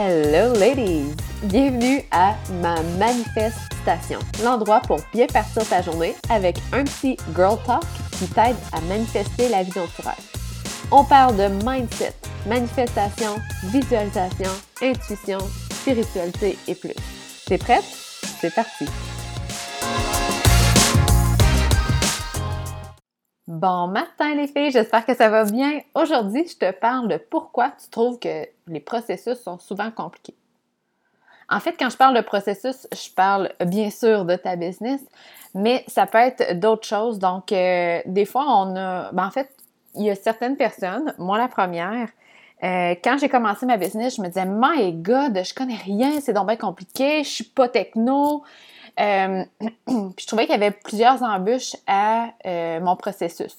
Hello ladies! Bienvenue à ma manifestation, l'endroit pour bien partir ta journée avec un petit girl talk qui t'aide à manifester la vie dont. On parle de mindset, manifestation, visualisation, intuition, spiritualité et plus. T'es prête? C'est parti! Bon matin les filles, j'espère que ça va bien. Aujourd'hui, je te parle de pourquoi tu trouves que les processus sont souvent compliqués. En fait, quand je parle de processus, je parle bien sûr de ta business, mais ça peut être d'autres choses. Donc, euh, des fois, on a... Ben, en fait, il y a certaines personnes, moi la première, euh, quand j'ai commencé ma business, je me disais, My God, je connais rien, c'est donc bien compliqué, je suis pas techno, euh, je trouvais qu'il y avait plusieurs embûches à euh, mon processus.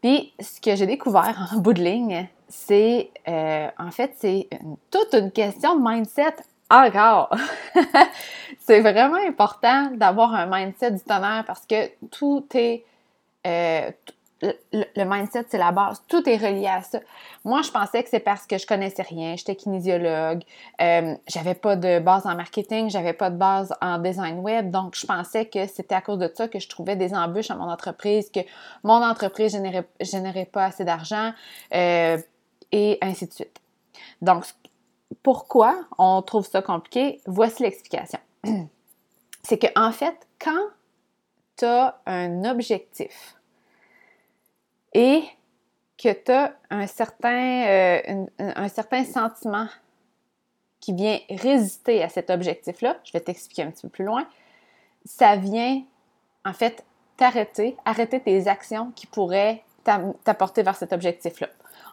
Puis, ce que j'ai découvert en bout de ligne, c'est, euh, en fait, c'est toute une question de mindset encore. c'est vraiment important d'avoir un mindset du tonnerre parce que tout est, le, mindset, c'est la base. Tout est relié à ça. Moi, je pensais que c'est parce que je connaissais rien. J'étais kinésiologue. Euh, j'avais pas de base en marketing. J'avais pas de base en design web. Donc, je pensais que c'était à cause de ça que je trouvais des embûches à mon entreprise, que mon entreprise générait, générait pas assez d'argent euh, et ainsi de suite. Donc, pourquoi on trouve ça compliqué? Voici l'explication. c'est que, en fait, quand tu as un objectif, et que tu as un certain, euh, un, certain sentiment qui vient résister à cet objectif-là, je vais t'expliquer un petit peu plus loin, ça vient en fait t'arrêter, arrêter tes actions qui pourraient t'apporter vers cet objectif-là.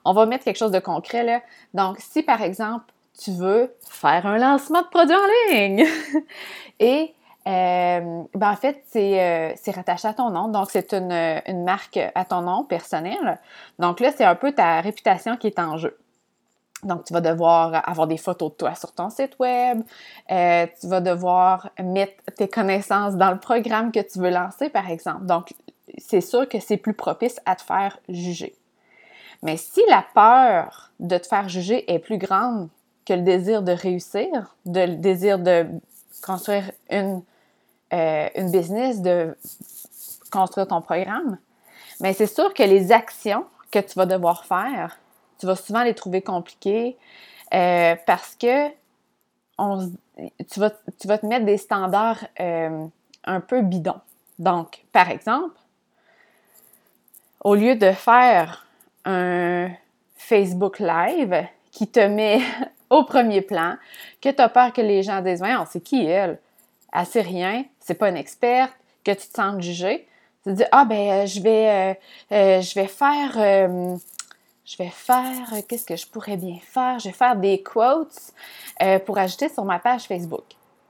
On va mettre quelque chose de concret là. Donc, si par exemple, tu veux faire un lancement de produit en ligne et euh, ben en fait, euh, c'est rattaché à ton nom. Donc, c'est une, une, marque à ton nom personnel. Donc là, c'est un peu ta réputation qui est en jeu. Donc, tu vas devoir avoir des photos de toi sur ton site web. Euh, tu vas devoir mettre tes connaissances dans le programme que tu veux lancer, par exemple. Donc, c'est sûr que c'est plus propice à te faire juger. Mais si la peur de te faire juger est plus grande que le désir de réussir, de, le désir de construire une euh, une business, de construire ton programme. Mais c'est sûr que les actions que tu vas devoir faire, tu vas souvent les trouver compliquées euh, parce que tu, vas, tu vas te mettre des standards euh, un peu bidons. Donc, par exemple, au lieu de faire un Facebook Live qui te met au premier plan, que tu as peur que les gens disent c'est qui elle? Sait rien, c'est pas une experte, que tu te sens jugé. Tu te dis ah ben euh, je vais euh, euh, je vais faire je vais faire qu'est-ce que je pourrais bien faire, je vais faire des quotes pour ajouter sur ma page Facebook.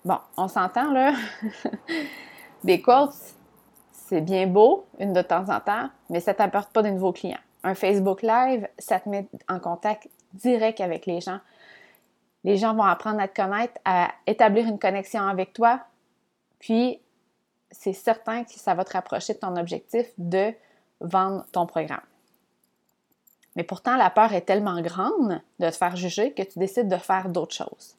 Bon, on s'entend là. des quotes c'est bien beau une de temps en temps, mais ça t'apporte pas de nouveaux clients. Un Facebook Live, ça te met en contact direct avec les gens. Les gens vont apprendre à te connaître, à établir une connexion avec toi, puis, c'est certain que ça va te rapprocher de ton objectif de vendre ton programme. Mais pourtant, la peur est tellement grande de te faire juger que tu décides de faire d'autres choses.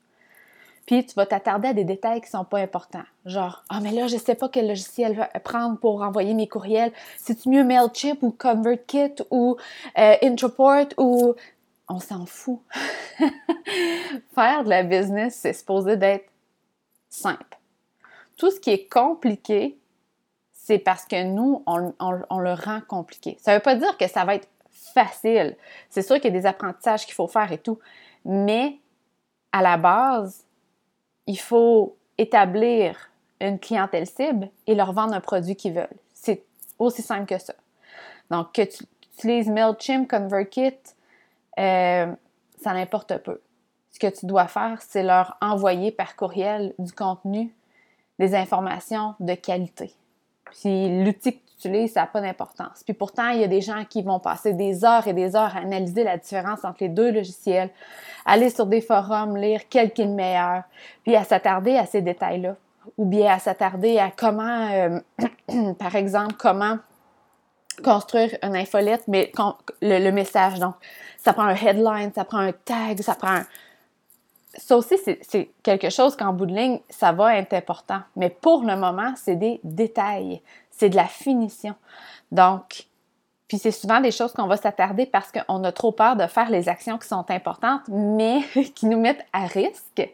Puis tu vas t'attarder à des détails qui ne sont pas importants. Genre, ah, mais là, je ne sais pas quel logiciel prendre pour envoyer mes courriels. C'est-tu mieux MailChimp ou ConvertKit ou euh, Introport ou. On s'en fout. Faire de la business, c'est supposé d'être simple tout ce qui est compliqué, c'est parce que nous, on, le rend compliqué. Ça ne veut pas dire que ça va être facile. C'est sûr qu'il y a des apprentissages qu'il faut faire et tout. Mais à la base, il faut établir une clientèle cible et leur vendre un produit qu'ils veulent. C'est aussi simple que ça. Donc, que tu utilises MailChimp, ConvertKit, euh, ça n'importe peu. Ce que tu dois faire, c'est leur envoyer par courriel du contenu des informations de qualité. Puis l'outil que tu utilises, ça n'a pas d'importance. Puis pourtant, il y a des gens qui vont passer des heures et des heures à analyser la différence entre les deux logiciels, aller sur des forums, lire quel est le meilleur, puis à s'attarder à ces détails-là. Ou bien à s'attarder à comment, euh, par exemple, comment construire une infolette, mais le, message. Donc, ça prend un headline, ça prend un tag, ça prend ça aussi, c'est quelque chose qu'en bout de ligne, ça va être important. Mais pour le moment, c'est des détails. C'est de la finition. Donc, puis c'est souvent des choses qu'on va s'attarder parce qu'on a trop peur de faire les actions qui sont importantes, mais qui nous mettent à risque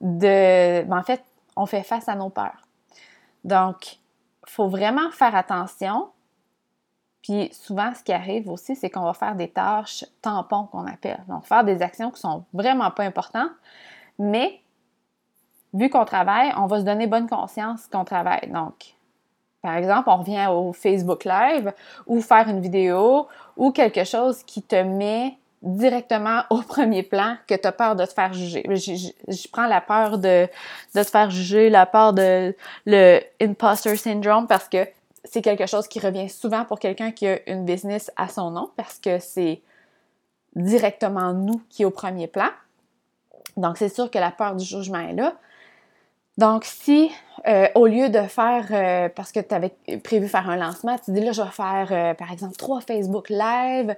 de... Ben, en fait, on fait face à nos peurs. Donc, il faut vraiment faire attention. Puis souvent, ce qui arrive aussi, c'est qu'on va faire des tâches tampons qu'on appelle. Donc, faire des actions qui sont vraiment pas importantes, mais vu qu'on travaille, on va se donner bonne conscience qu'on travaille. Donc, par exemple, on revient au Facebook Live ou faire une vidéo ou quelque chose qui te met directement au premier plan que tu as peur de te faire juger. Je, prends la peur de, de te faire juger, la peur de le imposter syndrome parce que c'est quelque chose qui revient souvent pour quelqu'un qui a une business à son nom parce que c'est directement nous qui est au premier plan. Donc, c'est sûr que la peur du jugement est là. Donc, si euh, au lieu de faire, euh, parce que tu avais prévu faire un lancement, tu dis là, je vais faire, euh, par exemple, trois Facebook Live,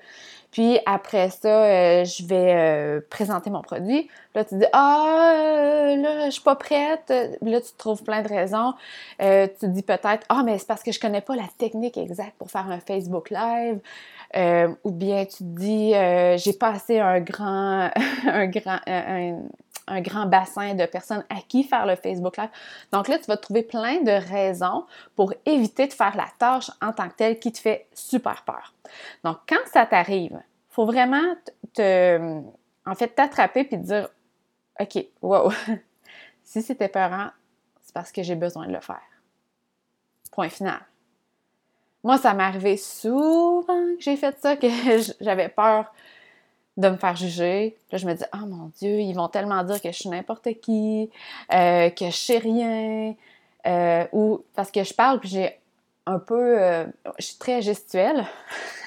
puis après ça, je vais présenter mon produit. Là, tu dis, ah, là, je suis pas prête. Là, tu trouves plein de raisons. tu dis peut-être, ah, mais c'est parce que je connais pas la technique exacte pour faire un Facebook Live. ou bien tu te dis, j'ai pas assez un grand, un grand, un grand bassin de personnes à qui faire le Facebook Live. Donc là, tu vas trouver plein de raisons pour éviter de faire la tâche en tant que telle qui te fait super peur. Donc, quand ça t'arrive, faut vraiment te, en fait, t'attraper puis te dire, OK, wow, si c'était peurant, c'est parce que j'ai besoin de le faire. Point final. Moi, ça m'est arrivé souvent que j'ai fait ça, que j'avais peur de me faire juger. Là, je me dis, oh mon Dieu, ils vont tellement dire que je suis n'importe qui, euh, que je sais rien, euh, ou parce que je parle, puis j'ai un peu, euh, je suis très gestuelle.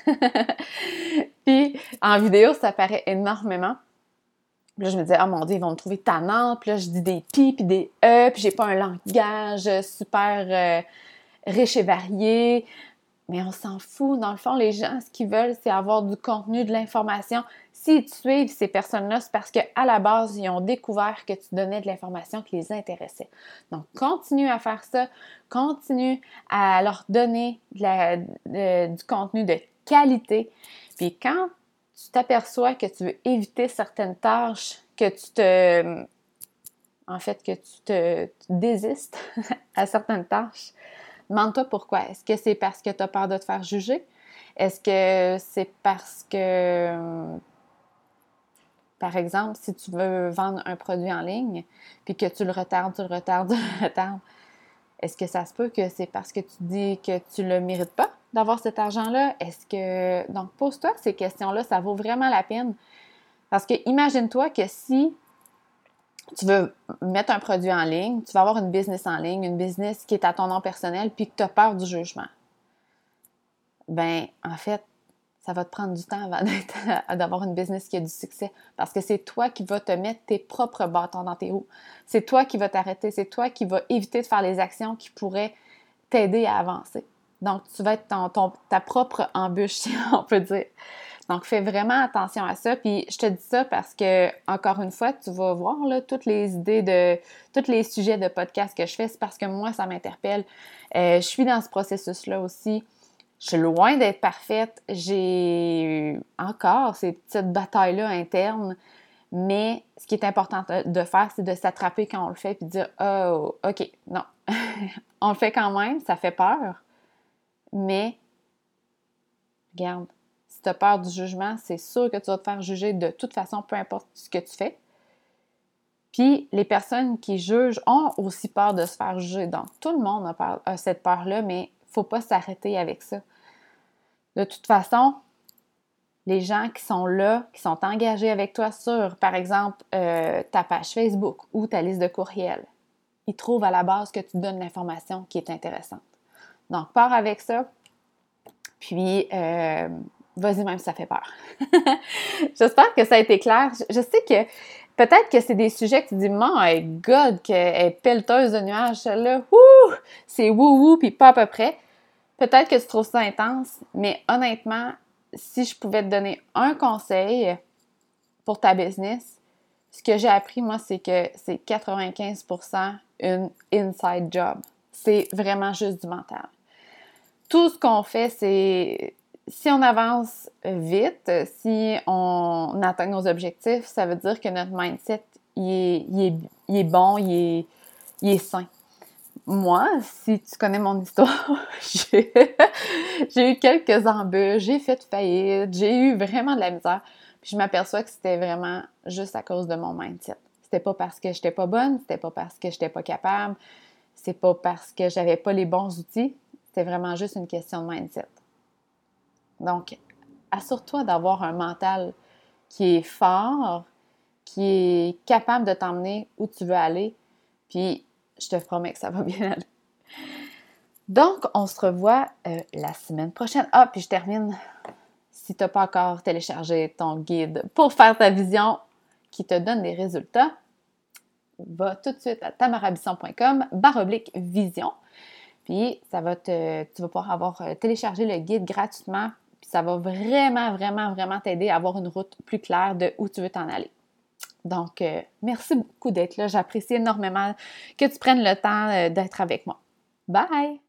puis en vidéo, ça paraît énormément. Là, je me dis, oh mon Dieu, ils vont me trouver tannante. Puis là, je dis des pi, puis des e, puis j'ai pas un langage super riche et varié. Mais on s'en fout. Dans le fond, les gens, ce qu'ils veulent, c'est avoir du contenu, de l'information. S'ils suivent, ces personnes-là, c'est parce qu'à la base, ils ont découvert que tu donnais de l'information qui les intéressait. Donc, continue à faire ça. Continue à leur donner du contenu de qualité. Puis quand tu t'aperçois que tu veux éviter certaines tâches, que tu te... En fait, que tu te désistes à certaines tâches, demande-toi pourquoi. Est-ce que c'est parce que tu as peur de te faire juger? Est-ce que c'est parce que par exemple, si tu veux vendre un produit en ligne, puis que tu le retardes, tu le retardes, tu le retardes, est-ce que ça se peut que c'est parce que tu dis que tu ne le mérites pas d'avoir cet argent-là? Est-ce que. Donc, pose-toi ces questions-là, ça vaut vraiment la peine. Parce que imagine-toi que si tu veux mettre un produit en ligne, tu vas avoir une business en ligne, une business qui est à ton nom personnel, puis que tu as peur du jugement. Ben, en fait, ça va te prendre du temps avant d'avoir une business qui a du succès parce que c'est toi qui vas te mettre tes propres bâtons dans tes roues. C'est toi qui vas t'arrêter, c'est toi qui vas éviter de faire les actions qui pourraient t'aider à avancer. Donc, tu vas être ton, ta propre embûche, si on peut dire. Donc, fais vraiment attention à ça. Puis, je te dis ça parce que, encore une fois, tu vas voir là, toutes les idées de, tous les sujets de podcast que je fais. C'est parce que moi, ça m'interpelle. Euh, je suis dans ce processus-là aussi. Je suis loin d'être parfaite. J'ai encore ces petites batailles-là internes. Mais ce qui est important de faire, c'est de s'attraper quand on le fait puis de dire Oh, OK, non. on le fait quand même, ça fait peur. Mais, regarde, tu as peur du jugement, c'est sûr que tu vas te faire juger de toute façon, peu importe ce que tu fais. Puis les personnes qui jugent ont aussi peur de se faire juger. Donc, tout le monde a, cette peur-là, mais il ne faut pas s'arrêter avec ça. De toute façon, les gens qui sont là, qui sont engagés avec toi sur, par exemple, euh, ta page Facebook ou ta liste de courriels, ils trouvent à la base que tu donnes l'information qui est intéressante. Donc, pars avec ça, puis euh, vas-y même si ça fait peur. J'espère que ça a été clair. Je, sais que peut-être que c'est des sujets que tu dis, God, qu'elle est pelleteuse de nuages, celle-là, c'est wou-wou, puis pas à peu près. Peut-être que tu trouves ça intense, mais honnêtement, si je pouvais te donner un conseil pour ta business, ce que j'ai appris, moi, c'est que c'est 95% une inside job. C'est vraiment juste du mental. Tout ce qu'on fait, c'est si on avance vite, si on atteint nos objectifs, ça veut dire que notre mindset, il est, bon, il est, il est sain. Moi, si tu connais mon histoire, j'ai eu quelques embûches, j'ai fait faillite, j'ai eu vraiment de la misère. Puis je m'aperçois que c'était vraiment juste à cause de mon mindset. C'était pas parce que j'étais pas bonne, c'était pas parce que j'étais pas capable, c'est pas parce que j'avais pas les bons outils, c'était vraiment juste une question de mindset. Donc, assure-toi d'avoir un mental qui est fort, qui est capable de t'emmener où tu veux aller, puis je te promets que ça va bien aller. Donc, on se revoit euh, la semaine prochaine. Ah, puis je termine si tu n'as pas encore téléchargé ton guide pour faire ta vision qui te donne des résultats, va tout de suite à tamarabisson.com baroblique vision. Puis ça va te, tu vas pouvoir avoir euh, téléchargé le guide gratuitement. Ça va vraiment, vraiment, vraiment t'aider à avoir une route plus claire de où tu veux t'en aller. Donc, euh, merci beaucoup d'être là. J'apprécie énormément que tu prennes le temps euh, d'être avec moi. Bye!